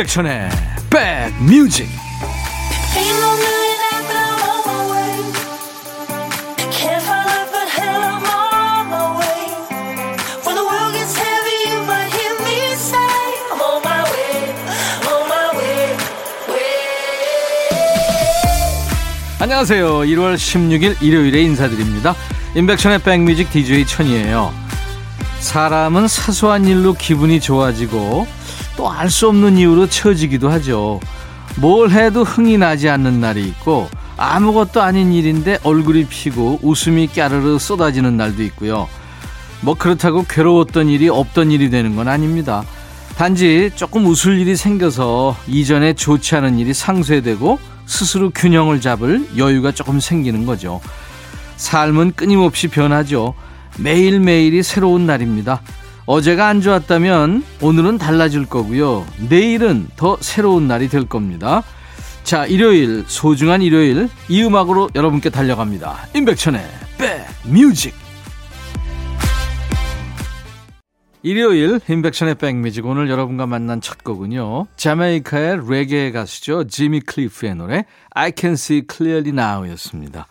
임백천의 백뮤직. 안녕하세요. 1월 16일 일요일에 인사드립니다. 임백천의 백뮤직 DJ 천이에요. 사람은 사소한 일로 기분이 좋아지고 또 알 수 없는 이유로 처지기도 하죠. 뭘 해도 흥이 나지 않는 날이 있고 아무것도 아닌 일인데 얼굴이 피고 웃음이 까르르 쏟아지는 날도 있고요. 뭐 그렇다고 괴로웠던 일이 없던 일이 되는 건 아닙니다. 단지 조금 웃을 일이 생겨서 이전에 좋지 않은 일이 상쇄되고 스스로 균형을 잡을 여유가 조금 생기는 거죠. 삶은 끊임없이 변하죠. 매일매일이 새로운 날입니다. 어제가 안 좋았다면 오늘은 달라질 거고요. 내일은 더 새로운 날이 될 겁니다. 자, 일요일, 소중한 일요일, 이 음악으로 여러분께 달려갑니다. 임백천의 백뮤직. 일요일, 임백천의 백뮤직. 오늘 여러분과 만난 첫 곡은요. 자메이카의 레게 가수죠. 지미 클리프의 노래, I Can See Clearly Now 였습니다.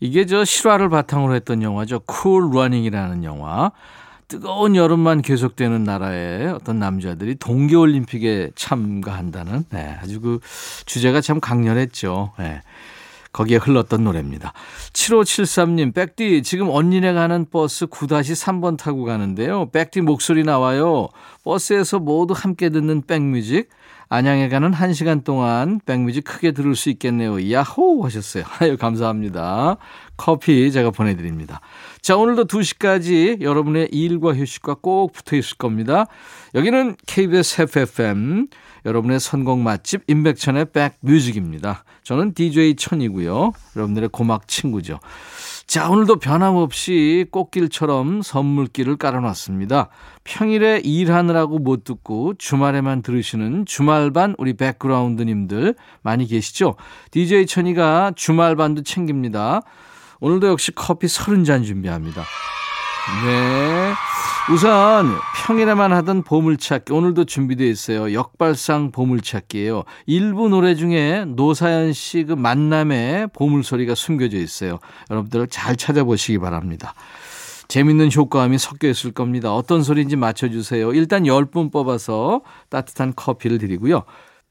이게 저 실화를 바탕으로 했던 영화죠. Cool Running이라는 영화. 뜨거운 여름만 계속되는 나라의 어떤 남자들이 동계올림픽에 참가한다는 네, 아주 그 주제가 참 강렬했죠. 네. 거기에 흘렀던 노래입니다. 7573님, 백디, 지금 언니네 가는 버스 9-3번 타고 가는데요. 백디 목소리 나와요. 버스에서 모두 함께 듣는 백뮤직. 안양에 가는 1시간 동안 백뮤직 크게 들을 수 있겠네요. 야호! 하셨어요. 아유, 감사합니다. 커피 제가 보내드립니다. 자, 오늘도 2시까지 여러분의 일과 휴식과 꼭 붙어 있을 겁니다. 여기는 KBS FFM, 여러분의 선곡 맛집 임백천의 백뮤직입니다. 저는 DJ 천이고요. 여러분들의 고막 친구죠. 자, 오늘도 변함없이 꽃길처럼 선물길을 깔아놨습니다. 평일에 일하느라고 못 듣고 주말에만 들으시는 주말반 우리 백그라운드님들 많이 계시죠? DJ 천이가 주말반도 챙깁니다. 오늘도 역시 커피 30잔 준비합니다. 네. 우선 평일에만 하던 보물찾기 오늘도 준비되어 있어요. 역발상 보물찾기예요. 일부 노래 중에 노사연 씨 그 만남의 보물소리가 숨겨져 있어요. 여러분들 잘 찾아보시기 바랍니다. 재밌는 효과음이 섞여 있을 겁니다. 어떤 소리인지 맞춰주세요. 일단 10분 뽑아서 따뜻한 커피를 드리고요.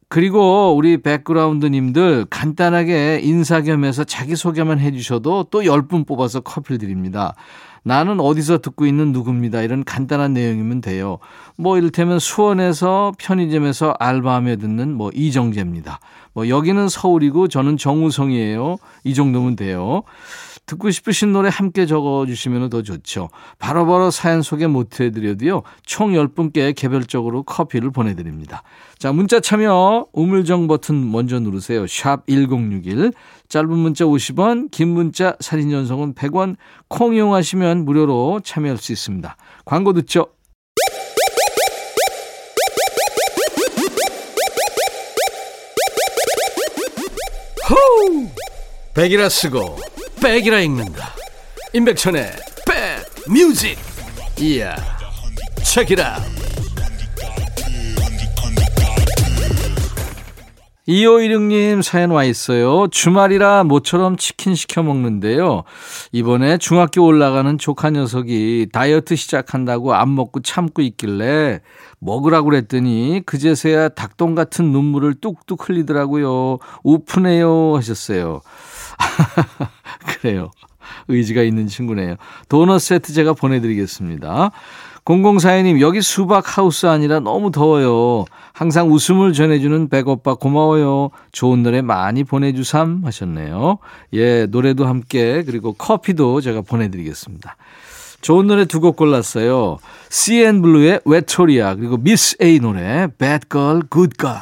그리고 우리 백그라운드님들 간단하게 인사 겸해서 자기소개만 해주셔도 또 10분 뽑아서 커피를 드립니다. 나는 어디서 듣고 있는 누굽니다. 이런 간단한 내용이면 돼요. 뭐 이를테면 수원에서 편의점에서 알바하며 듣는 뭐 이정재입니다. 뭐 여기는 서울이고 저는 정우성이에요. 이 정도면 돼요. 듣고 싶으신 노래 함께 적어주시면 더 좋죠. 바로바로 바로 사연 소개 못해드려도요. 총 10분께 개별적으로 커피를 보내드립니다. 자, 문자 참여 우물정 버튼 먼저 누르세요. 샵 1061. 짧은 문자 50원, 긴 문자 사진 전송은 100원, 콩 이용하시면 무료로 참여할 수 있습니다. 광고 듣죠. 호우! 백이라 쓰고 백이라 읽는다. 임백천의 백 뮤직. 이야. 책이라. 2516님 사연 와 있어요. 주말이라 모처럼 치킨 시켜 먹는데요. 이번에 중학교 올라가는 조카 녀석이 다이어트 시작한다고 안 먹고 참고 있길래 먹으라고 그랬더니 그제서야 닭똥 같은 눈물을 뚝뚝 흘리더라고요. 우프네요 하셨어요. 그래요. 의지가 있는 친구네요. 도넛 세트 제가 보내드리겠습니다. 0042님, 여기 수박 하우스 안이라 너무 더워요. 항상 웃음을 전해주는 백오빠 고마워요. 좋은 노래 많이 보내주삼 하셨네요. 예, 노래도 함께, 그리고 커피도 제가 보내드리겠습니다. 좋은 노래 두 곡 골랐어요. CNBLUE의 외톨이야, 그리고 미스 A 노래, Bad Girl, Good Girl.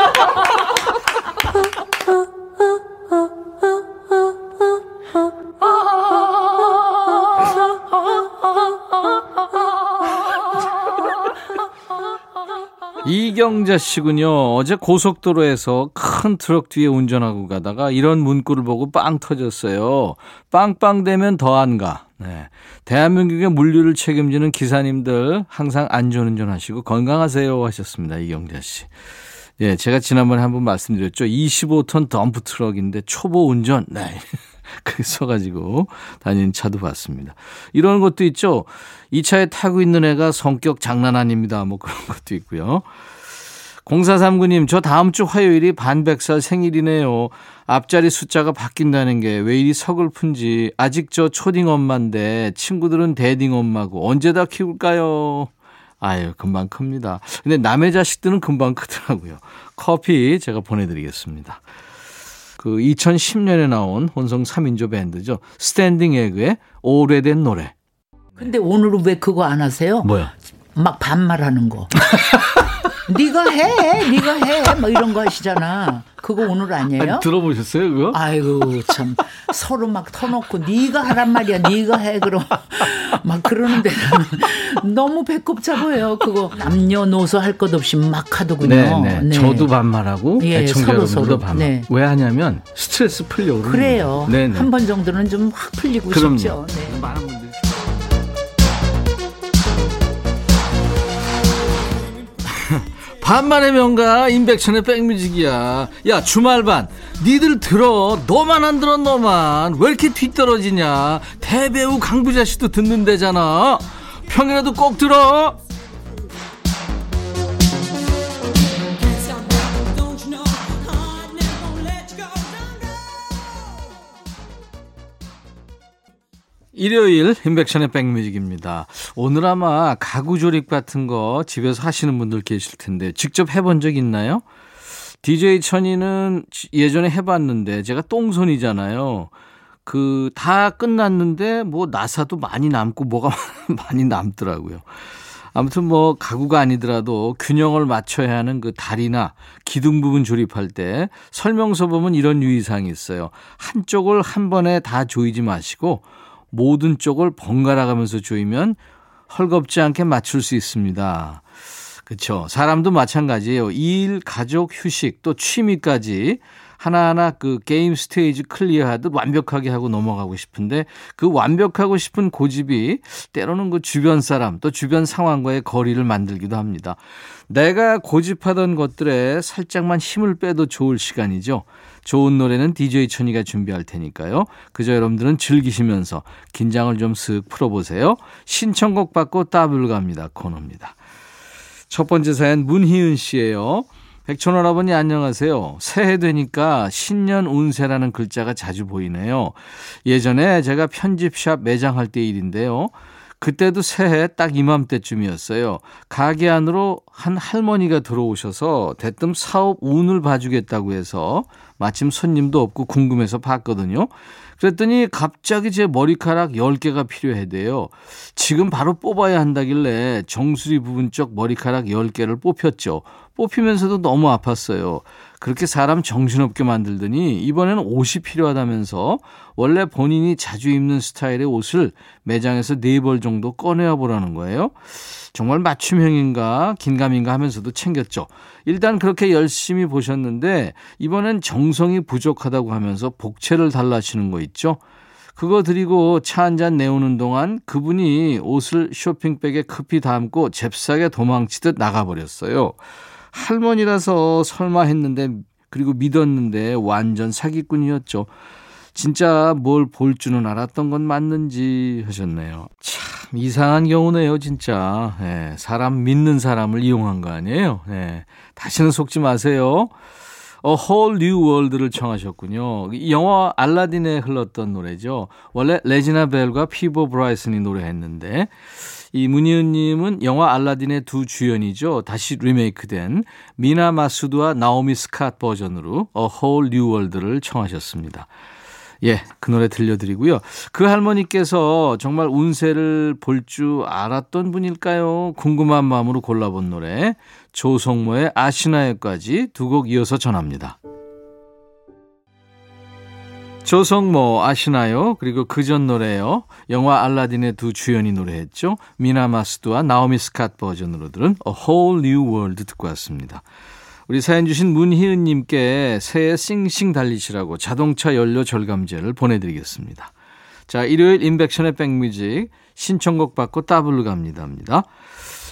이경자 씨군요. 어제 고속도로에서 큰 트럭 뒤에 운전하고 가다가 이런 문구를 보고 빵 터졌어요. 빵빵 되면 더안 가. 네. 대한민국의 물류를 책임지는 기사님들 항상 안전운전 하시고 건강하세요 하셨습니다. 이경자 씨. 예, 제가 지난번에 한번 말씀드렸죠. 25톤 덤프 트럭인데 초보 운전. 네. 그 써가지고 다니는 차도 봤습니다. 이런 것도 있죠. 이 차에 타고 있는 애가 성격 장난 아닙니다. 뭐 그런 것도 있고요. 0439님, 저 다음 주 화요일이 반백살 생일이네요. 앞자리 숫자가 바뀐다는 게 왜 이리 서글픈지. 아직 저 초딩 엄마인데 친구들은 대딩 엄마고 언제 다 키울까요? 아유, 금방 큽니다. 근데 남의 자식들은 금방 크더라고요. 커피 제가 보내드리겠습니다. 그 2010년에 나온 혼성 3인조 밴드죠. 스탠딩 에그의 오래된 노래. 근데 오늘은 왜 그거 안 하세요? 뭐야? 막 반말하는 거. 네가 해, 네가 해, 뭐 이런 거 하시잖아. 그거 오늘 아니에요? 아니, 들어보셨어요 그거? 아이고 참 서로 막 터놓고 네가 하란 말이야, 네가 해 그럼 막 그러는데 너무 배꼽 잡아요. 그거 남녀노소 할 것 없이 막 하더군요. 네, 네. 네. 저도 반말하고 예, 애청자 서로, 서로. 반말. 네. 왜 하냐면 스트레스 풀려고. 그래요. 네, 네. 한번 정도는 좀 확 풀리고 그럼요. 싶죠. 네. 많은 분들 반만의 명가 임백천의 백뮤직이야. 야 주말반 니들 들어. 너만 안 들어 너만. 왜 이렇게 뒤떨어지냐? 대배우 강부자 씨도 듣는데잖아. 평이라도 꼭 들어 일요일 인백션의 백뮤직입니다. 오늘 아마 가구 조립 같은 거 집에서 하시는 분들 계실 텐데 직접 해본 적 있나요? DJ 천이는 예전에 해봤는데 제가 똥손이잖아요. 그 다 끝났는데 뭐 나사도 많이 남고 뭐가 많이 남더라고요. 아무튼 뭐 가구가 아니더라도 균형을 맞춰야 하는 그 다리나 기둥 부분 조립할 때 설명서 보면 이런 유의사항이 있어요. 한쪽을 한 번에 다 조이지 마시고 모든 쪽을 번갈아 가면서 조이면 헐겁지 않게 맞출 수 있습니다. 그렇죠. 사람도 마찬가지예요. 일, 가족, 휴식, 또 취미까지 하나하나 그 게임 스테이지 클리어하듯 완벽하게 하고 넘어가고 싶은데 그 완벽하고 싶은 고집이 때로는 그 주변 사람 또 주변 상황과의 거리를 만들기도 합니다. 내가 고집하던 것들에 살짝만 힘을 빼도 좋을 시간이죠. 좋은 노래는 DJ 천이가 준비할 테니까요. 그저 여러분들은 즐기시면서 긴장을 좀 쓱 풀어보세요. 신청곡 받고 따블 갑니다. 코너입니다. 첫 번째 사연 문희은 씨예요. 백촌 할아버니 안녕하세요. 새해 되니까 신년 운세라는 글자가 자주 보이네요. 예전에 제가 편집샵 매장할 때 일인데요. 그때도 새해 딱 이맘때쯤이었어요. 가게 안으로 한 할머니가 들어오셔서 대뜸 사업 운을 봐주겠다고 해서 마침 손님도 없고 궁금해서 봤거든요. 그랬더니 갑자기 제 머리카락 10개가 필요해대요. 지금 바로 뽑아야 한다길래 정수리 부분 쪽 머리카락 10개를 뽑혔죠. 뽑히면서도 너무 아팠어요. 그렇게 사람 정신없게 만들더니 이번에는 옷이 필요하다면서 원래 본인이 자주 입는 스타일의 옷을 매장에서 네 벌 정도 꺼내와 보라는 거예요. 정말 맞춤형인가 긴가민가 하면서도 챙겼죠. 일단 그렇게 열심히 보셨는데 이번엔 정성이 부족하다고 하면서 복채를 달라시는 거 있죠. 그거 드리고 차 한 잔 내오는 동안 그분이 옷을 쇼핑백에 급히 담고 잽싸게 도망치듯 나가버렸어요. 할머니라서 설마 했는데 그리고 믿었는데 완전 사기꾼이었죠. 진짜 뭘 볼 줄은 알았던 건 맞는지 하셨네요. 참 이상한 경우네요, 진짜. 네, 사람 믿는 사람을 이용한 거 아니에요? 네, 다시는 속지 마세요. 어, Whole New World를 청하셨군요. 이 영화 알라딘에 흘렀던 노래죠. 원래 레지나 벨과 피보 브라이슨이 노래했는데 이 문희은님은 영화 알라딘의 두 주연이죠. 다시 리메이크된 메나 마수드와 나오미 스캇 버전으로 A Whole New World를 청하셨습니다. 예, 그 노래 들려드리고요. 그 할머니께서 정말 운세를 볼 줄 알았던 분일까요? 궁금한 마음으로 골라본 노래 조성모의 아시나요까지 두 곡 이어서 전합니다. 조성모 아시나요? 그리고 그 전 노래요. 영화 알라딘의 두 주연이 노래했죠. 미나 마스두와 나오미 스캇 버전으로 들은 A Whole New World 듣고 왔습니다. 우리 사연 주신 문희은님께 새해 싱싱 달리시라고 자동차 연료 절감제를 보내드리겠습니다. 자, 일요일 인백션의 백뮤직 신청곡 받고 따블로 갑니다.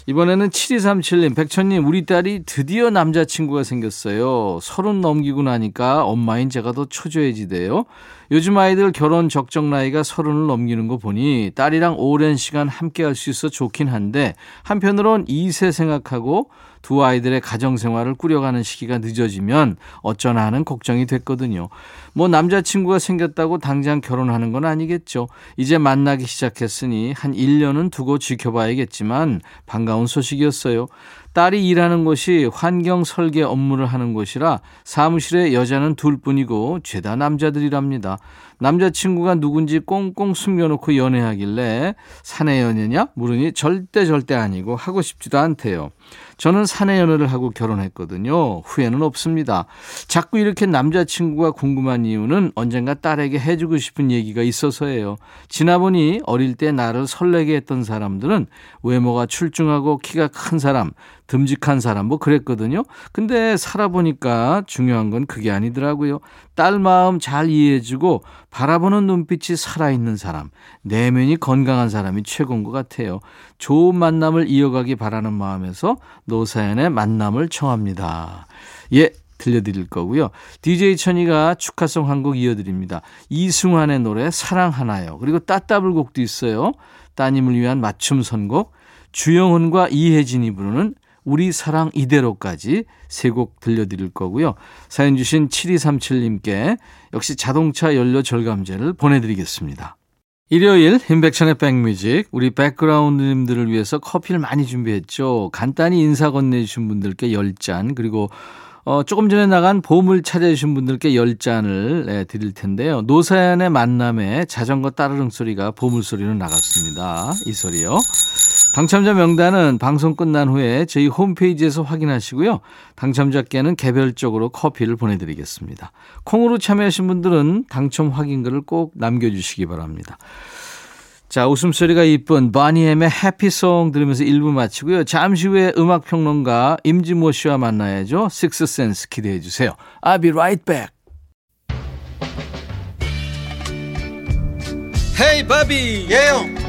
이번에는 7237님, 백천님, 우리 딸이 드디어 남자친구가 생겼어요. 서른 넘기고 나니까 엄마인 제가 더 초조해지대요. 요즘 아이들 결혼 적정 나이가 서른을 넘기는 거 보니 딸이랑 오랜 시간 함께 할 수 있어 좋긴 한데 한편으론 2세 생각하고 두 아이들의 가정생활을 꾸려가는 시기가 늦어지면 어쩌나 하는 걱정이 됐거든요. 뭐 남자친구가 생겼다고 당장 결혼하는 건 아니겠죠. 이제 만나기 시작했으니 한 1년은 두고 지켜봐야겠지만 반가운 소식이었어요. 딸이 일하는 곳이 환경 설계 업무를 하는 곳이라 사무실에 여자는 둘 뿐이고 죄다 남자들이랍니다. 남자친구가 누군지 꽁꽁 숨겨놓고 연애하길래 사내 연애냐? 물으니 절대 절대 아니고 하고 싶지도 않대요. 저는 사내 연애를 하고 결혼했거든요. 후회는 없습니다. 자꾸 이렇게 남자친구가 궁금한 이유는 언젠가 딸에게 해주고 싶은 얘기가 있어서예요. 지나보니 어릴 때 나를 설레게 했던 사람들은 외모가 출중하고 키가 큰 사람, 듬직한 사람 뭐 그랬거든요. 근데 살아보니까 중요한 건 그게 아니더라고요. 딸 마음 잘 이해해주고 바라보는 눈빛이 살아있는 사람, 내면이 건강한 사람이 최고인 것 같아요. 좋은 만남을 이어가기 바라는 마음에서 노사연의 만남을 청합니다. 예, 들려드릴 거고요. DJ 천이가 축하송 한 곡 이어드립니다. 이승환의 노래 사랑 하나요. 그리고 따따블곡도 있어요. 따님을 위한 맞춤 선곡. 주영훈과 이혜진이 부르는 우리 사랑 이대로까지 세 곡 들려드릴 거고요. 사연 주신 7237님께 역시 자동차 연료 절감제를 보내드리겠습니다. 일요일 인백천의 백뮤직 우리 백그라운드님들을 위해서 커피를 많이 준비했죠. 간단히 인사 건네주신 분들께 10잔 그리고 어, 조금 전에 나간 보물 찾아주신 분들께 10잔을 네, 드릴 텐데요. 노사연의 만남에 자전거 따르릉 소리가 보물 소리로 나갔습니다. 이 소리요. 당첨자 명단은 방송 끝난 후에 저희 홈페이지에서 확인하시고요. 당첨자께는 개별적으로 커피를 보내드리겠습니다. 콩으로 참여하신 분들은 당첨 확인글을 꼭 남겨주시기 바랍니다. 자, 웃음소리가 이쁜 바니엠의 해피송 들으면서 1부 마치고요. 잠시 후에 음악평론가 임지모 씨와 만나야죠. 식스센스 기대해 주세요. I'll be right back. 헤이 바비 예영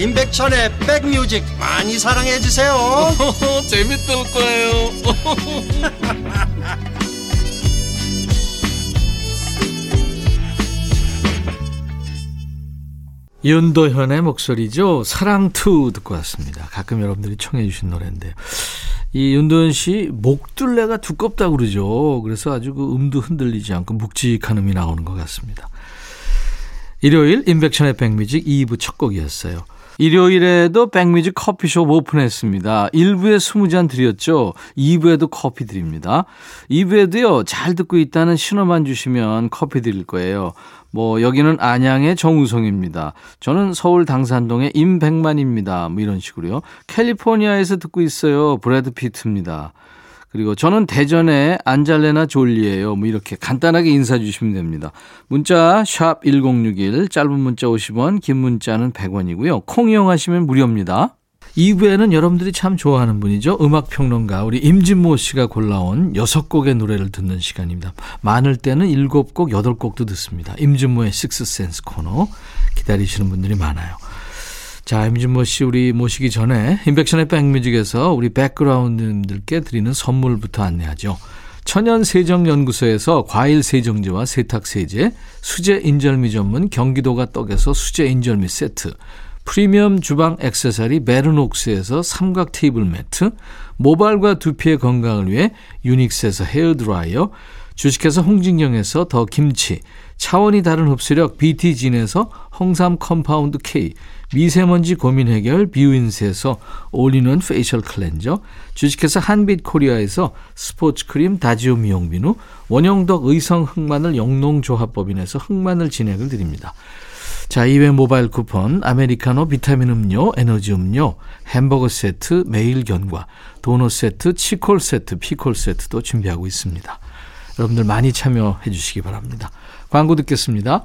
임백천의 백뮤직 많이 사랑해 주세요 재밌을 거예요 윤도현의 목소리죠. 사랑투 듣고 왔습니다. 가끔 여러분들이 청해 주신 노래인데요. 이 윤도현 씨 목둘레가 두껍다고 그러죠. 그래서 아주 그 음도 흔들리지 않고 묵직한 음이 나오는 것 같습니다. 일요일 인백션의 백뮤직 2부 첫 곡이었어요. 일요일에도 백뮤직 커피숍 오픈했습니다. 1부에 20잔 드렸죠. 2부에도 커피 드립니다. 2부에도요, 잘 듣고 있다는 신호만 주시면 커피 드릴 거예요. 뭐 여기는 안양의 정우성입니다. 저는 서울 당산동의 임백만입니다. 뭐 이런 식으로요. 캘리포니아에서 듣고 있어요. 브래드 피트입니다. 그리고 저는 대전의 안잘레나 졸리예요. 뭐 이렇게 간단하게 인사 주시면 됩니다. 문자 샵 1061, 짧은 문자 50원, 긴 문자는 100원이고요. 콩 이용하시면 무료입니다. 2부에는 여러분들이 참 좋아하는 분이죠. 음악평론가 우리 임진모 씨가 골라온 6곡의 노래를 듣는 시간입니다. 많을 때는 7곡, 8곡도 듣습니다. 임진모의 식스센스 코너 기다리시는 분들이 많아요. 자, 임진모 씨 우리 모시기 전에 인백션의 백뮤직에서 우리 백그라운드님들께 드리는 선물부터 안내하죠. 천연세정연구소에서 과일세정제와 세탁세제, 수제인절미 전문 경기도가 떡에서 수제인절미 세트, 프리미엄 주방 액세서리 메르녹스에서 삼각 테이블 매트, 모발과 두피의 건강을 위해 유닉스에서 헤어드라이어, 주식회사 홍진경에서 더 김치, 차원이 다른 흡수력 BT진에서 홍삼 compound K, 미세먼지 고민 해결 뷰인스에서 올리는 facial cleanser, 주식회사 한빛 코리아에서 스포츠 크림 다지오 미용비누, 원형덕 의성 흑마늘 영농조합법인에서 흑마늘 진액을 드립니다. 자, 이외 모바일 쿠폰, 아메리카노 비타민 음료, 에너지 음료, 햄버거 세트, 매일 견과, 도넛 세트, 치콜 세트, 피콜 세트도 준비하고 있습니다. 여러분들 많이 참여해 주시기 바랍니다. 광고 듣겠습니다.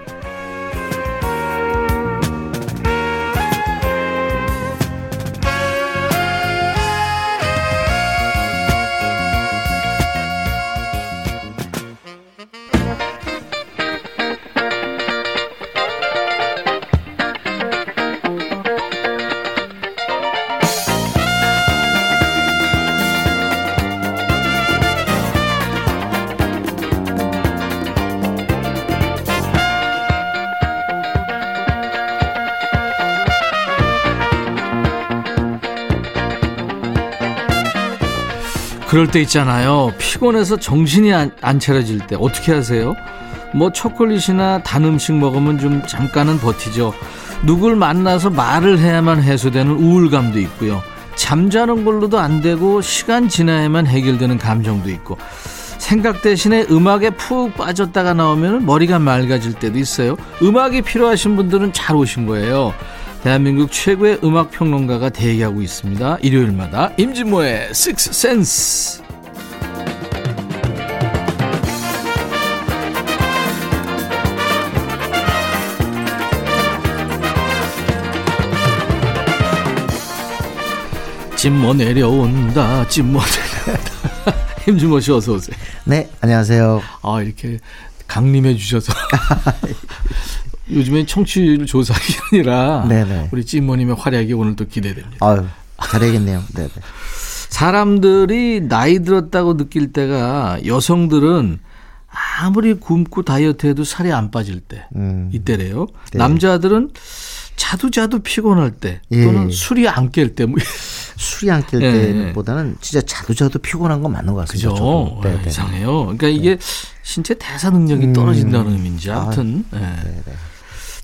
그럴 때 있잖아요. 피곤해서 정신이 안, 안 차려질 때 어떻게 하세요? 뭐 초콜릿이나 단 음식 먹으면 좀 잠깐은 버티죠. 누굴 만나서 말을 해야만 해소되는 우울감도 있고요. 잠자는 걸로도 안 되고 시간 지나야만 해결되는 감정도 있고 생각 대신에 음악에 푹 빠졌다가 나오면 머리가 맑아질 때도 있어요. 음악이 필요하신 분들은 잘 오신 거예요. 대한민국 최고의 음악 평론가가 대기하고 있습니다. 일요일마다 임진모의 Six Sense. 찜모 내려온다. 찜모 내려온다. 임진모 씨 어서 오세요. 네, 안녕하세요. 아 이렇게 강림해 주셔서 요즘엔 청취율 조사 기간이라 네네. 우리 찐모님의 활약이 오늘 도 기대됩니다. 아유, 잘해야겠네요. 네네. 사람들이 나이 들었다고 느낄 때가 여성들은 아무리 굶고 다이어트 해도 살이 안 빠질 때 음. 이때래요. 네. 남자들은 자도 자도 피곤할 때 예. 또는 술이 안 깰 때 뭐. 술이 안 깰 예, 때보다는 진짜 자도 자도 피곤한 건 맞는 것 같습니다. 그죠? 네, 네네. 이상해요. 그러니까 이게 신체 대사 능력이 떨어진다는 의미인지 아무튼. 예. 네네.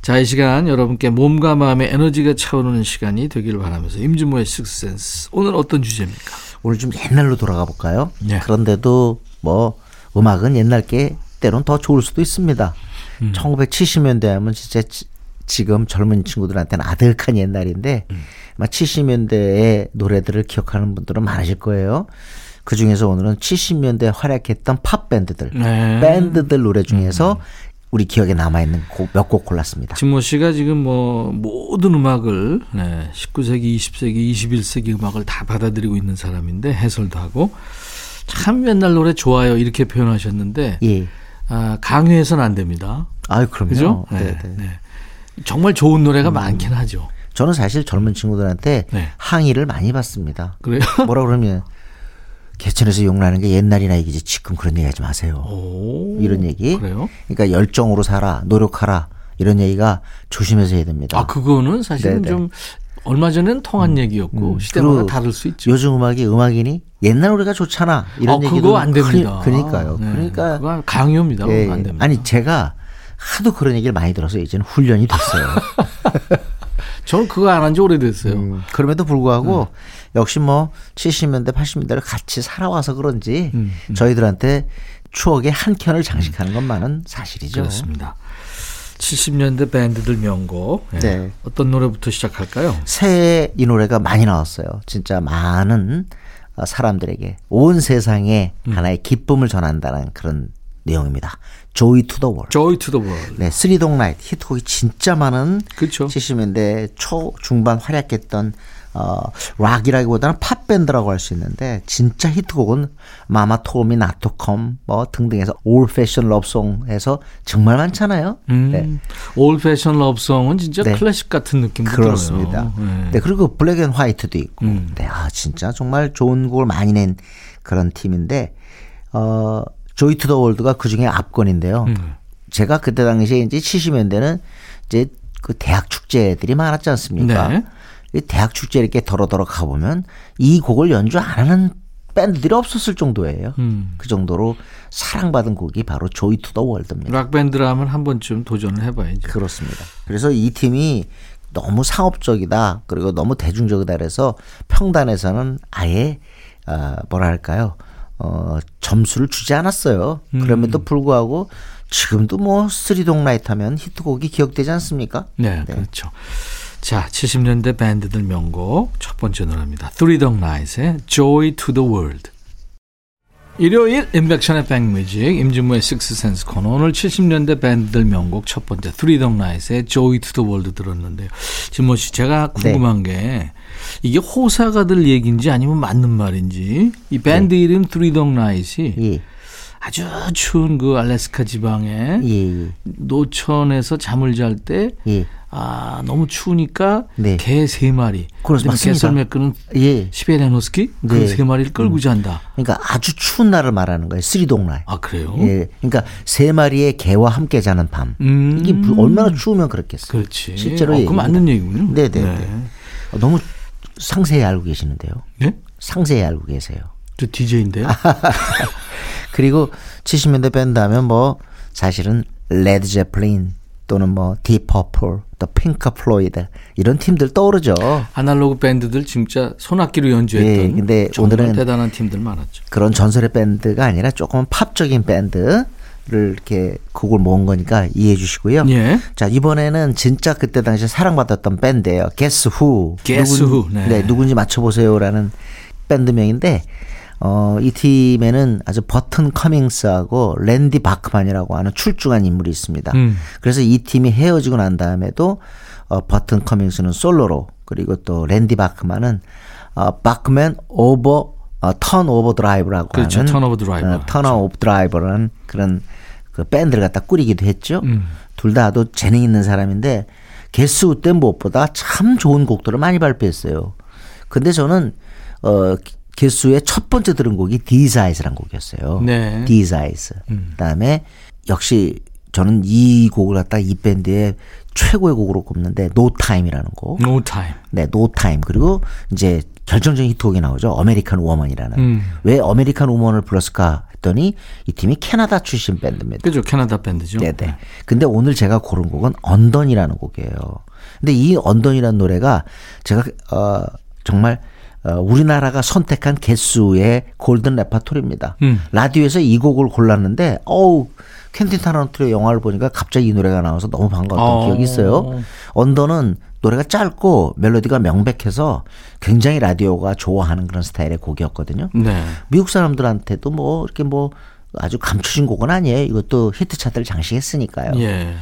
자, 이 시간 여러분께 몸과 마음의 에너지가 차오르는 시간이 되기를 바라면서 임준모의 식스센스. 오늘 어떤 주제입니까? 오늘 좀 옛날로 돌아가 볼까요? 네. 그런데도 뭐 음악은 옛날 게 때론 더 좋을 수도 있습니다. 음. 1970년대 하면 진짜 지- 지금 젊은 친구들한테는 아득한 옛날인데 음. 아마 70년대의 노래들을 기억하는 분들은 많으실 거예요. 그 중에서 오늘은 70년대 활약했던 팝 밴드들, 네. 밴드들 노래 중에서 우리 기억에 남아 있는 몇 곡 골랐습니다. 진모 씨가 지금 뭐 모든 음악을 네, 19세기, 20세기, 21세기 음악을 다 받아들이고 있는 사람인데 해설도 하고 참 옛날 노래 좋아요 이렇게 표현하셨는데 예. 아, 강요해서는 안 됩니다. 아유, 그럼요. 그죠? 네, 네, 네. 네. 정말 좋은 노래가 많긴 하죠. 저는 사실 젊은 친구들한테 네. 항의를 많이 받습니다. 그래요? 뭐라 그러면 개천에서 욕나는 게 옛날이나 얘기지 지금 그런 얘기 하지 마세요. 오, 이런 얘기. 그래요? 그러니까 열정으로 살아, 노력하라. 이런 얘기가 조심해서 해야 됩니다. 아 그거는 사실은 네네. 좀 얼마 전에는 통한 얘기였고 시대마다 그리고 다를 수 있죠. 요즘 음악이 음악이니 옛날 노래가 좋잖아. 이런 어, 얘기도 그거 안 됩니다. 그러, 니까요 네, 그러니까 그거 강요입니다. 예, 안 됩니다. 아니 제가 하도 그런 얘기를 많이 들어서 이제는 훈련이 됐어요. 저는 그거 안 한 지 오래됐어요. 음, 그럼에도 불구하고 네. 역시 뭐 70년대 80년대를 같이 살아와서 그런지 음, 저희들한테 추억의 한 켠을 장식하는 것만은 사실이죠. 그렇습니다. 70년대 밴드들 명곡. 예. 네. 어떤 노래부터 시작할까요? 새해 이 노래가 많이 나왔어요. 진짜 많은 어, 사람들에게 온 세상에 음. 하나의 기쁨을 전한다는 그런 내용입니다. Joy to the World. Joy to the World. 네, Three Dog Night 히트곡이 진짜 많은 그쵸. 70년대 초 중반 활약했던 어 락이라기보다는 팝 밴드라고 할 수 있는데 진짜 히트곡은 Mama Told Me Not to Come 뭐 등등해서 Old Fashioned Love Song에서 정말 많잖아요. 음, 네. Old Fashioned Love Song은 진짜 네. 클래식 같은 느낌도 그렇습니다. 네. 네, 그리고 Black and White도 있고. 음. 네, 아, 진짜 정말 좋은 곡을 많이 낸 그런 팀인데, 어, Joy to the World가 그 중에 압권인데요. 음. 제가 그때 당시에 이제 70년대는 이제 그 대학 축제들이 많았지 않습니까? 네. 이 대학 축제 이렇게 더러더러 가보면 이 곡을 연주 안 하는 밴드들이 없었을 정도예요. 음. 그 정도로 사랑받은 곡이 바로 Joy to the World입니다. 락 밴드라면 한 번쯤 도전을 해봐야죠. 그렇습니다. 그래서 이 팀이 너무 상업적이다 그리고 너무 대중적이다 그래서 평단에서는 아예 어, 뭐랄까요 어, 점수를 주지 않았어요. 그럼에도 불구하고 지금도 뭐 Three Dog Night 하면 히트곡이 기억되지 않습니까? 네, 그렇죠. 자, 70년대 밴드들 명곡 첫 번째 노래입니다. Three Dog Night의 Joy to the World. 일요일 인백션의 백뮤직 임진모의 식스센스 코너 오늘 70년대 밴드들 명곡 첫 번째 Three Dog Night의 Joy to the World 들었는데요. 진모 씨 제가 궁금한 게 이게 호사가들 얘기인지 아니면 맞는 말인지 이 밴드 이름 Three Dog Night이 예, 아주 추운 그 알래스카 지방에 예, 예. 노천에서 잠을 잘때 예. 아, 너무 추우니까 네. 개세 마리. 그렇습니다. 개썰매 끄는 예. 시베리아노스키 그 네. 세 마리를 끌고 잔다. 그러니까 아주 추운 날을 말하는 거예요. 쓰리동라이. 아, 그래요? 예. 그러니까 세 마리의 개와 함께 자는 밤. 음. 이게 부- 얼마나 추우면 그렇겠어요. 그렇지. 실제로 어, 그 얘기입니다. 맞는 얘기군요. 네, 네, 네. 어, 너무 상세히 알고 계시는데요. 네? 상세히 알고 계세요. 저 DJ인데요. 그리고 70년대 밴드 하면 뭐 사실은 레드 제플린 또는 뭐 딥 퍼플 또 핑크 플로이드 이런 팀들 떠오르죠. 아날로그 밴드들 진짜 손악기로 연주했던 예, 근데 오늘은 대단한 팀들 많았죠. 그런 전설의 밴드가 아니라 조금 팝적인 밴드 를 이렇게 곡을 모은 거니까 이해해 주시고요. 예. 자 이번에는 진짜 그때 당시 사랑받았던 밴드예요. Guess Who. Guess 누군- Who, 네. 누군지 맞춰보세요라는 밴드명인데 어, 이 팀에는 아주 버튼 커밍스하고 랜디 바크만이라고 하는 출중한 인물이 있습니다. 음. 그래서 이 팀이 헤어지고 난 다음에도 어, 버튼 커밍스는 솔로로 그리고 또 랜디 바크만은 어, 바크맨 오버 어, 터너 오버드라이브라고 그렇죠. 하는 터너 오버드라이브. 어, 터너 오버드라이브라는 그런 그 밴드를 갖다 꾸리기도 했죠. 음. 둘 다도 재능 있는 사람인데 Guess Who 때 무엇보다 참 좋은 곡들을 많이 발표했어요. 근데 저는 어 Guess Who의 첫 번째 들은 곡이 These Eyes란 곡이었어요. 네. These Eyes. 그다음에 역시 저는 이 곡을 갖다 이 밴드의 최고의 곡으로 꼽는데 No Time이라는 곡. No Time. 네, No Time. 그리고 이제 결정적인 히트곡이 나오죠. American Woman이라는. 음. 왜 American Woman을 불렀을까 했더니 이 팀이 캐나다 출신 밴드입니다. 그죠. 캐나다 밴드죠. 네네. 근데 오늘 제가 고른 곡은 Undun이라는 곡이에요. 근데 이 Undun이라는 노래가 제가 어 정말 어, 우리나라가 선택한 Guess Who의 골든 레파토리입니다. 음. 라디오에서 이 곡을 골랐는데 어우 쿠엔틴 타란티노 영화를 보니까 갑자기 이 노래가 나와서 너무 반가웠던 어. 기억이 있어요. Undun은 노래가 짧고 멜로디가 명백해서 굉장히 라디오가 좋아하는 그런 스타일의 곡이었거든요. 네. 미국 사람들한테도 뭐 이렇게 뭐 아주 감추진 곡은 아니에요. 이것도 히트 차트를 장식했으니까요. 예.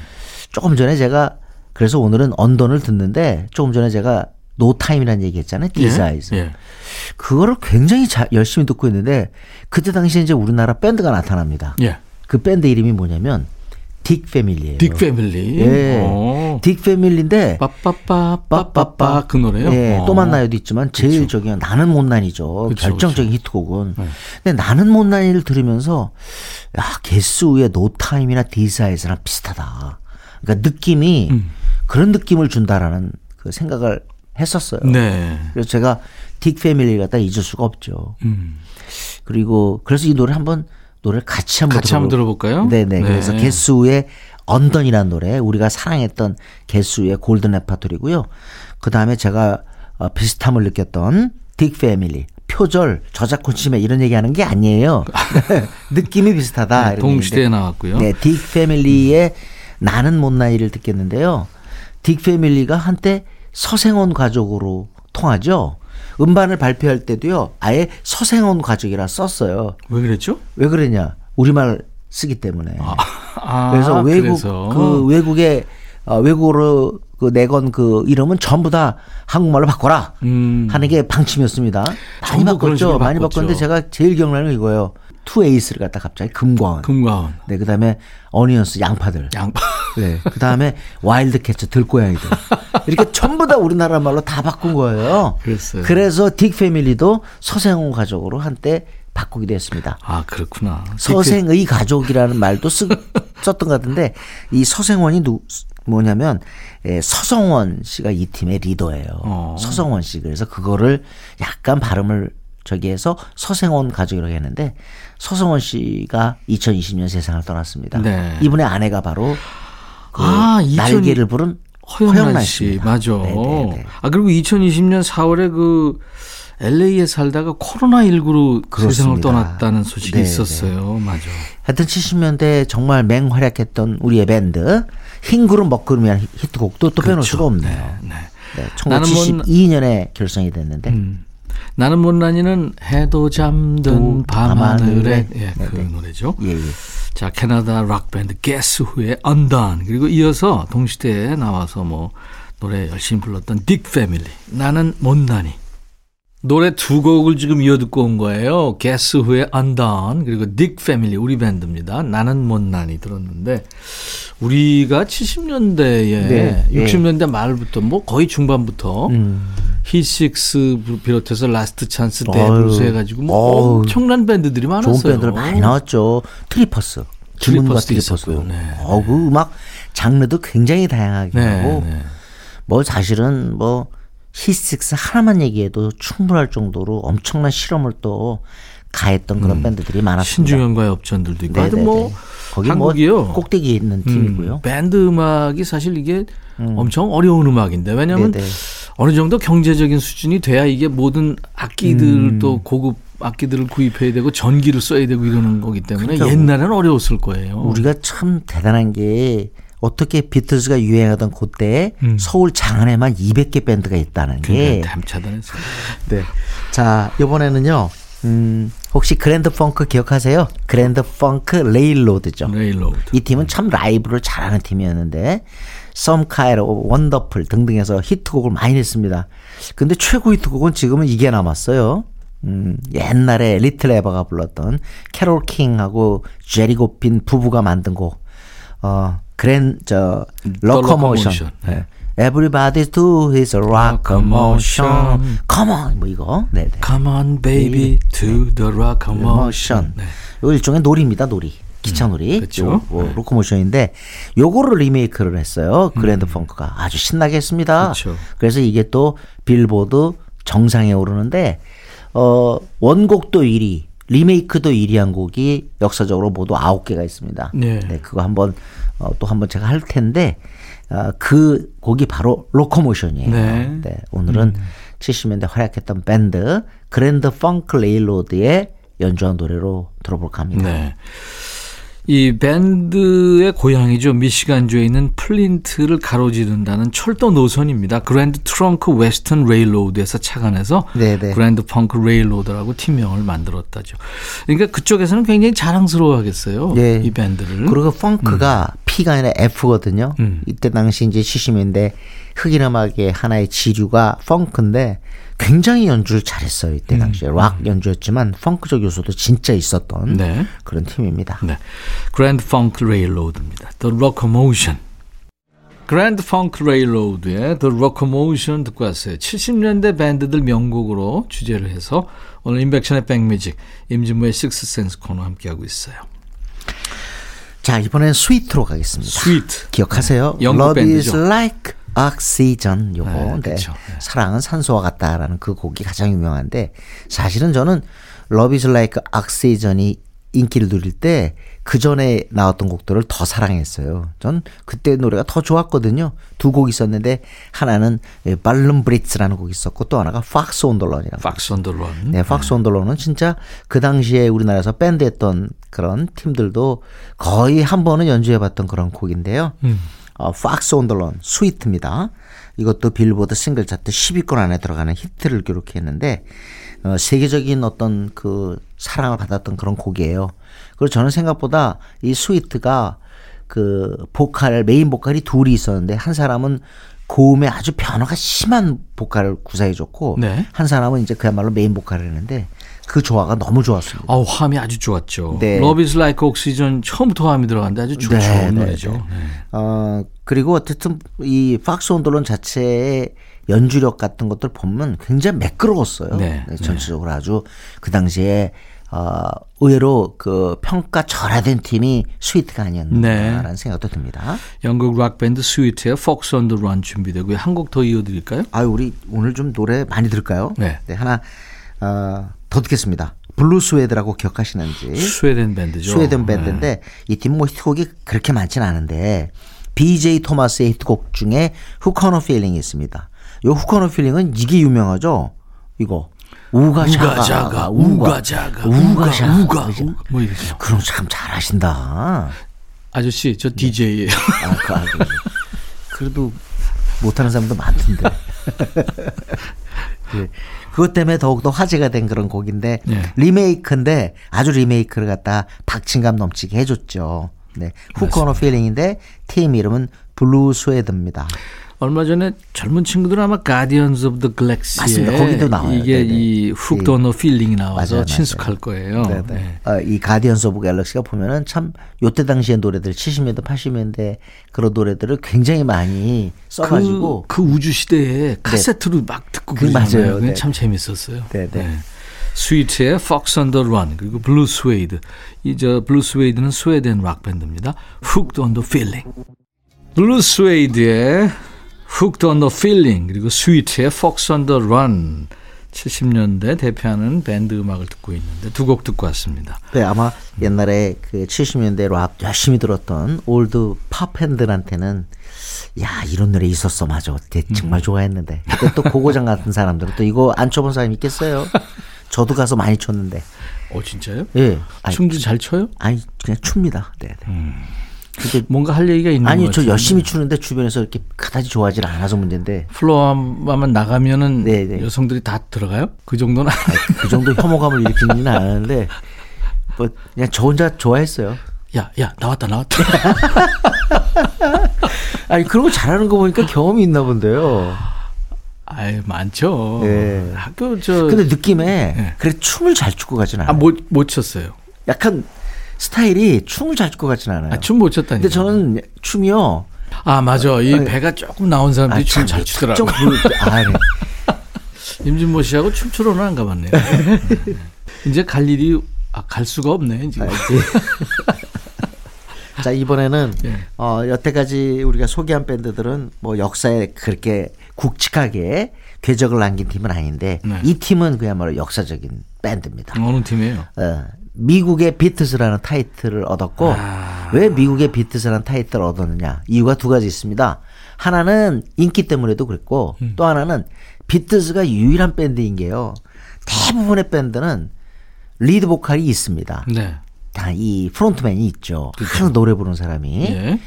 조금 전에 제가 그래서 오늘은 Undun을 듣는데 조금 전에 제가 No Time이라는 얘기 했잖아요. These Eyes. 예. 그거를 굉장히 자, 열심히 듣고 있는데 그때 당시에 이제 우리나라 밴드가 나타납니다. 예. 그 밴드 이름이 뭐냐면 딕 패밀리예요. 딕 패밀리. 예. 오. 딕 패밀리인데 빠빠빠 빠빠빠 그 노래요? 예, 어. 또 만나요도 있지만 제일 저기 나는 못난이죠. 그쵸, 네. 결정적인 히트곡은. 근데 나는 못난이를 들으면서 야 개수의 노타임이나 디사이즈랑 비슷하다. 그러니까 느낌이 음. 그런 느낌을 준다라는 그 생각을 했었어요. 네. 그래서 제가 딕 패밀리 갖다 잊을 수가 없죠. 음. 그리고 그래서 이 노래 한번 노래를 같이 한번 같이 한번 들어볼까요? 네네. 네. 그래서 Guess Who의 Undun이라는 노래 우리가 사랑했던 Guess Who의 골든 레파토리고요. 그 다음에 제가 어, 비슷함을 느꼈던 딕 패밀리 표절 저작권 침해 이런 얘기하는 게 아니에요. 느낌이 비슷하다. 이런 동시대에. 나왔고요. 네, 딕 패밀리의 나는 못나이를 듣겠는데요. 딕 패밀리가 한때 서생원 가족으로 통하죠. 음반을 발표할 때도요. 아예 서생원 가족이라 썼어요. 왜 그랬죠? 왜 그러냐? 우리말 쓰기 때문에. 아, 그래서 외국 그래서. 그 외국의 어, 외국어로 그 내건 그 이름은 전부 다 한국말로 바꿔라 음. 하는 게 방침이었습니다. 많이 바꿨죠. 많이 바꿨죠. 바꿨는데 제가 제일 기억나는 건 이거예요. 투 에이스를 갖다 갑자기 금과 은. 금과 은. 네, 그 다음에 어니언스 양파들. 양파. 네. 그 다음에 와일드 캐츠 들고양이들. 이렇게 전부 다 우리나라 말로 다 바꾼 거예요. 그랬어요. 그래서 딕 패밀리도 서생원 가족으로 한때 바꾸기도 했습니다. 아, 그렇구나. 서생원 가족이라는 말도 쓰, 썼던 것 같은데 이 서생원이 누 뭐냐면 예, 서성원 씨가 이 팀의 리더예요. 어. 서성원 씨 그래서 그거를 약간 발음을 저기 해서 서생원 가족이라고 했는데 서성원 씨가 2020년 세상을 떠났습니다. 네. 이분의 아내가 바로 그 아, 2000 날개를 부른 허영란 씨. 맞아. 네네네. 아, 그리고 2020년 4월에 그 LA에 살다가 코로나 19로 세상을 그렇습니다. 떠났다는 소식이 네네. 있었어요. 맞아. 하여튼 70년대 정말 맹활약했던 우리의 밴드 흰 구름 먹구름이라는 히트곡도 또 빼놓을 수가 없네요. 네. 네, 뭐- 1972년에 결성이 됐는데 음. 나는 못난이는 해도 잠든 또 밤하늘에. 예, 그 네네. 노래죠. 예, 예. 자 캐나다 락 밴드 Guess Who의 Undun 그리고 이어서 동시대에 나와서 뭐 노래 열심히 불렀던 딕 패밀리 나는 못난이 노래 두 곡을 지금 이어 듣고 온 거예요. Guess Who의 Undun 그리고 딕 패밀리 우리 밴드입니다. 나는 못난이 들었는데 우리가 70년대에 네, 예. 60년대 말부터 뭐 거의 중반부터 음. 히식스 비롯해서 라스트 찬스. 데블스 해가지고 뭐. 엄청난 밴드들이 많았어요. 좋은 밴드들 많이 나왔죠. 트리퍼스. 김훈과 트리퍼스. 네. 어, 그 음악 장르도 굉장히 다양하게 네, 하고 네. 뭐 사실은 뭐 히식스 하나만 얘기해도 충분할 정도로 엄청난 실험을 또 가했던 그런 밴드들이 많았습니다. 음. 신중현과의 엽전들도 있고 네네네. 하여튼 뭐 거기 한국이요. 뭐 꼭대기에 있는 팀이고요. 음, 밴드 음악이 사실 이게 엄청 어려운 음악인데 왜냐하면 네네. 어느 정도 경제적인 수준이 돼야 이게 모든 악기들 또 음. 고급 악기들을 구입해야 되고 전기를 써야 되고 이러는 거기 때문에 그러니까 옛날에는 어려웠을 거예요. 우리가 참 대단한 게 어떻게 비틀즈가 유행하던 그때 음. 서울 장안에만 200개 밴드가 있다는 게. 그러니까 댐차단했어요. 네. 자, 이번에는요. 음, 혹시 Grand Funk 기억하세요? Grand Funk Railroad죠. Railroad. 이 팀은 참 라이브를 잘하는 팀이었는데 Some Kind of Wonderful 등등해서 히트곡을 많이 냈습니다. 근데 최고 히트곡은 지금은 이게 남았어요. 음, 옛날에 리틀 에바가 불렀던 캐롤 킹하고 제리 고핀 부부가 만든 곡. 어, 그랜 저. Locomotion. 네. Everybody do his locomotion. Come on. 뭐 이거. 네, 네. Come on baby do the Locomotion. Locomotion. 네. 이거 일종의 놀이입니다, 놀이. 기차 놀이. 그쵸. 요, 뭐 네. Locomotion인데 요거를 리메이크를 했어요. Grand Funk가 아주 신나게 했습니다. 음. 그쵸. 그래서 이게 또 빌보드 정상에 오르는데 어 원곡도 1위, 리메이크도 1위 한 곡이 역사적으로 모두 9개가 있습니다. 네. 그거 한번 어, 또 한번 제가 할 텐데 어, 그 곡이 바로 Locomotion이에요. 네. 오늘은 70년대 활약했던 밴드 Grand Funk Railroad의 연주한 노래로 들어볼까 합니다. 네. 이 밴드의 고향이죠. 미시간주에 있는 플린트를 가로지른다는 철도 노선입니다. Grand Trunk Western Railroad에서 착안해서 네네. Grand Funk Railroad라고 팀명을 만들었다죠. 그러니까 그쪽에서는 굉장히 자랑스러워하겠어요. 예. 이 밴드를. 그리고 Funk가 P가 아니라 F거든요. 음. 이때 당시 이제 70년대 흑인 음악의 하나의 지류가 funk인데 굉장히 연주를 잘했어요. 음. 이때 당시에 락 연주였지만 funk적 요소도 진짜 있었던 네. 그런 팀입니다. 네. Grand Funk Railroad입니다. The Locomotion. Grand Funk Railroad의 The Locomotion 듣고 왔어요. 70년대 밴드들 명곡으로 주제를 해서 오늘 임백천의 백뮤직 임진모의 식스센스 코너 함께하고 있어요. 자 이번엔 스위트로 가겠습니다. 스위트. 기억하세요? 네. 영국 Love is 밴드죠. like oxygen 요거. 네, 네, 그쵸. 네. 사랑은 산소와 같다라는 그 곡이 가장 유명한데 사실은 저는 Love is like oxygen이 인기를 누릴 때 그 전에 나왔던 곡들을 더 사랑했어요. 전 그때 노래가 더 좋았거든요. 두 곡 있었는데 하나는 발룸 브리츠라는 곡이 있었고 또 하나가 팍스 온돌런이라는 곡. 박스 언더런. 네, 팍스 온돌런은 진짜 그 당시에 우리나라에서 밴드 했던 그런 팀들도 거의 한 번은 연주해 봤던 그런 곡인데요. 어, Fox on the Run Sweet입니다. 이것도 빌보드 싱글 차트 10위권 안에 들어가는 히트를 기록했는데 어, 세계적인 어떤 그 사랑을 받았던 그런 곡이에요. 그리고 저는 생각보다 이 Sweet가 그 보컬 메인 보컬이 둘이 있었는데 한 사람은 고음에 아주 변화가 심한 보컬을 구사해줬고 네. 한 사람은 이제 그야말로 메인 보컬을 했는데 그 조화가 너무 좋았습니다. 아우 화음이 아주 좋았죠. 네. Love is like oxygen 처음부터 화음이 들어갔는데 아주 좋, 네, 좋은 네, 노래죠. 네. 네. 어 그리고 어쨌든 이 팍스 온돌론 자체의 연주력 같은 것들 보면 굉장히 매끄러웠어요. 네, 전체적으로 아주 그 당시에 어, 의외로 그 평가 절하된 팀이 스위트가 아니었나라는 네. 생각도 듭니다. 영국 락 밴드 스위트의 Fox on the Run 준비되고요. 한 곡 더 이어드릴까요? 아유 우리 오늘 좀 노래 많이 들을까요? 네. 하나 어, 더 듣겠습니다. 블루 스웨드라고 기억하시는지 스웨덴 밴드죠. 스웨덴 밴드인데 이팀 뭐 히트곡이 그렇게 많지는 않은데 BJ 토마스의 히트곡 중에 Hooked on a Feeling이 있습니다. 요 Hooked on a Feeling은 이게 유명하죠. 이거 우가샤가 우가자가, 우가자가, 우가샤 우가, 우가. 뭐 이러죠. 그럼 참 잘하신다. 아저씨, 저 DJ예요. 아, 그, 아, 그, 그래도 못하는 사람도 많던데. 예. 그것 때문에 더욱더 화제가 된 그런 곡인데 네. 리메이크인데 아주 리메이크를 갖다 박진감 넘치게 해줬죠. 네, Hooked on a Feeling인데 팀 이름은 블루 스웨드입니다. 얼마 전에 젊은 친구들은 아마 Guardians of the Galaxy에 맞습니다. 거기도 나와요. 이게 네네. 이 Hooked on a Feeling이 나와서 맞아요, 친숙할 거예요. 네네. 네. 어, 이 Guardians of Galaxy가 보면은 참 요때 당시의 노래들 70년대 80년대 그런 노래들을 굉장히 많이 써가지고 그, 그 우주 시대에 카세트로 막 듣고 그. 맞아요. 네. 참 재밌었어요. 네네. 스위트의 Fox on the Run 그리고 블루 스웨이드 이 저 블루 스웨이드는 스웨덴 락 밴드입니다. Hooked on the Feeling. 블루 스웨이드의 Hooked on the Feeling 그리고 스위트의 Fox on the Run 70년대 대표하는 밴드 음악을 듣고 있는데 두 곡 듣고 왔습니다. 네, 아마 옛날에 그 70년대 락 열심히 들었던 old 팝 팬들한테는 야 이런 노래 있었어 맞아 그때 정말 좋아했는데 그때 또 고고장 같은 사람들은 또 이거 안 쳐본 사람 있겠어요? 저도 가서 많이 쳤는데 어 진짜요? 예 아니, 춤도 잘 춰요? 아니 그냥 춥니다 네, 네. 근데 뭔가 할 얘기가 있는 아니 것 저. 열심히 추는데 주변에서 이렇게 그다지 좋아하질 않아서 문제인데 플로어만 나가면은 네, 네. 여성들이 다 들어가요? 그 정도는 아니에요. 그 정도 혐오감을 일으키지는 않았는데 뭐 그냥 저 혼자 좋아했어요. 야, 야, 나왔다, 나왔다. 아니 그런 거 잘하는 거 보니까 경험이 있나 본데요. 아유, 많죠. 예. 학교 저 근데 느낌에 네. 그래 춤을 잘 추고 가진 않아요. 아, 못, 못 췄어요. 약간 스타일이 춤을 잘 추고 가진 않아요. 아, 춤못 췄다니까. 근데 저는 춤이요. 아, 맞아. 이 아니, 배가 조금 나온 사람들이 춤잘 추더라고. 아, 네. 임진모 씨하고 춤추러는 안 가봤네요. 네. 이제 갈 일이 아, 갈 수가 없네, 지금. 자 이번에는 예. 어, 여태까지 우리가 소개한 밴드들은 뭐 역사에 그렇게 굵직하게 궤적을 남긴 팀은 아닌데 네. 이 팀은 그야말로 역사적인 밴드입니다. 어느 팀이에요? 어, 미국의 비트스라는 타이틀을 얻었고 아. 왜 미국의 비트스라는 타이틀을 얻었느냐 이유가 두 가지 있습니다. 하나는 인기 때문에도 그랬고 음. 또 하나는 비틀스가 유일한 밴드인 게요. 대부분의 밴드는 리드 보컬이 있습니다. 네. 다 이 frontman이 있죠. 항상 노래 부르는 사람이. 예.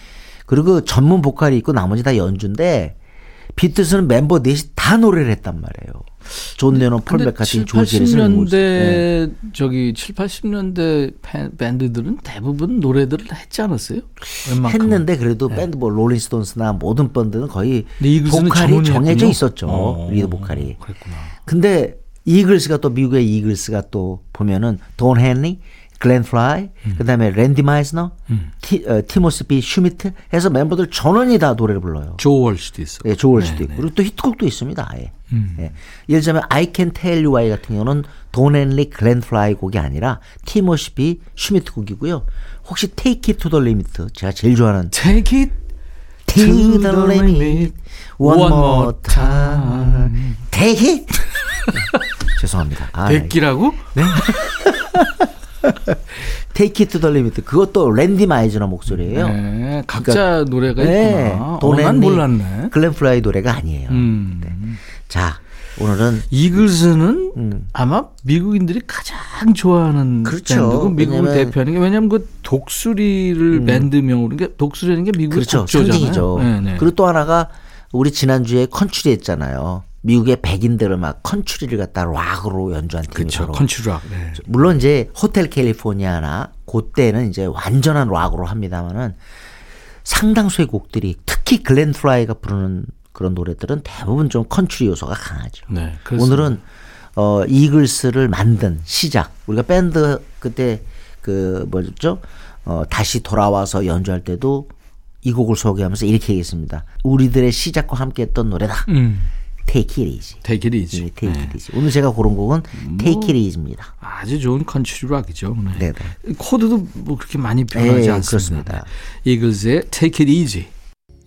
그리고 전문 보컬이 있고 나머지 다 연주인데 비틀스는 멤버 넷이 다 노래를 했단 말이에요. 존 레논, 폴 맥카트니, 7, 조지 해리슨, 80년대 네. 저기 7, 80년대 팬- 밴드들은 대부분 노래들을 했지 않았어요? 웬만큼. 했는데 그래도 밴드 뭐 롤링스톤스나 모든 밴드는 거의 보컬이. 정해져 있었죠. 어, 리드 보컬이. 그랬구나. 근데 이글스가 또 미국의 이글스가 또 보면은 돈 헨리, 글렌 프라이, 그다음에 랜디 마이스너, 티, 어, 티모스 비 슈미트 해서 멤버들 전원이 다 노래를 불러요. 조 월시도 있어. 예, 조 월시도 있고 그리고 또 히트곡도 있습니다. 아예. 음. 예. 예를 들자면 I Can Tell You Why 같은 경우는 돈 헨리 글렌 프라이 곡이 아니라 티모시 비 슈미트 곡이고요. 혹시 Take It to the Limit 제가 제일 좋아하는 Take it To the Limit. One, One More Time Take It 죄송합니다. 아, 백기라고? Take It to the Limit 그것도 랜디 마이즈너 목소리예요. 네, 각자 노래가 네, 있구나. 돈 어, 난 몰랐네. 글렌 프라이 노래가 아니에요. 음. 네. 자 오늘은 이글스는 음. 아마 미국인들이 가장 좋아하는 그렇죠. 밴드고 미국을 음. 대표하는 게 왜냐하면 그 독수리를 밴드명으로 그러니까 독수리라는 게 미국의 그렇죠. 상징이죠. 네, 네. 그리고 또 하나가 우리 지난주에 컨츄리 했잖아요. 미국의 백인들을 막 컨츄리를 갖다 락으로 연주한 팀이. 바로. 컨츄리락. 네. 물론 이제 호텔 캘리포니아나 그때는 이제 완전한 락으로 합니다만은 상당수의 곡들이 특히 글렌 프라이가 부르는 그런 노래들은 대부분 좀 컨츄리 요소가 강하죠. 네. 오늘은 어 이글스를 만든 시작 우리가 밴드 그때 그 뭐였죠 어 다시 돌아와서 연주할 때도 이 곡을 소개하면서 이렇게 얘기했습니다 우리들의 시작과 함께 했던 노래다 음. Take It Easy. Take it easy. 네, Take 네. It Easy. 오늘 제가 고른 곡은 Take It Easy입니다. 아주 좋은 컨트리 락이죠. 네. 네, 코드도 뭐 그렇게 많이 변하지 네, 않습니다. 그렇습니다. 네. 이글스의 Take It Easy.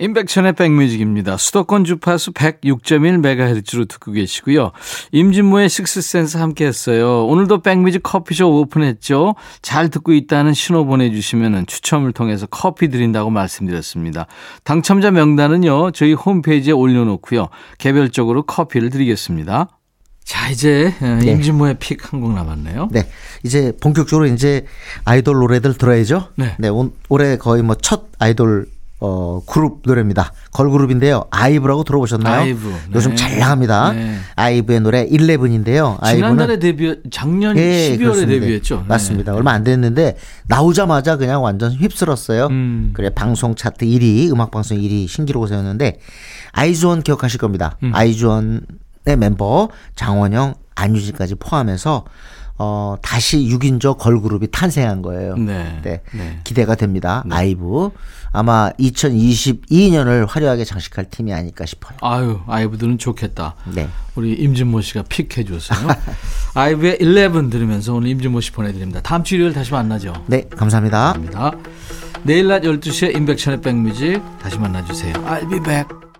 임백천의 백뮤직입니다. 수도권 주파수 106.1MHz로 듣고 계시고요. 임진모의 식스센스 함께 했어요. 오늘도 백뮤직 커피숍 오픈했죠. 잘 듣고 있다는 신호 보내주시면 추첨을 통해서 커피 드린다고 말씀드렸습니다. 당첨자 명단은요. 저희 홈페이지에 올려놓고요. 개별적으로 커피를 드리겠습니다. 자 이제 임진모의 픽한 곡 남았네요. 네. 이제 본격적으로 이제 아이돌 노래들 들어야죠. 네. 온- 올해 거의 뭐 첫 아이돌 어, 그룹 노래입니다. 걸그룹인데요. 아이브라고 들어보셨나요? 아이브, 네. 요즘 잘 나갑니다. 네. 아이브의 노래 Eleven인데요. 지난달에 데뷔, 작년 예, 12월에 그렇습니다. 데뷔했죠. 네. 맞습니다. 얼마 안 됐는데 나오자마자 그냥 완전 휩쓸었어요. 음. 그래 방송 차트 1위, 음악 방송 1위 신기록을 세웠는데 아이즈원 기억하실 겁니다. 음. 아이즈원의 멤버 장원영, 안유진까지 포함해서 어 다시 6인조 걸그룹이 탄생한 거예요. 네. 네. 네. 기대가 됩니다. 아이브. 아마 2022년을 화려하게 장식할 팀이 아닐까 싶어요. 아유, 아이브들은 좋겠다. 네. 우리 임진모 씨가 픽해줬어요. 아이브의 11 들으면서 오늘 임진모 씨 보내드립니다. 다음 주 일요일 다시 만나죠. 네, 감사합니다. 감사합니다. 내일 낮 12시에 임백천의 백뮤직 다시 만나주세요. I'll be back.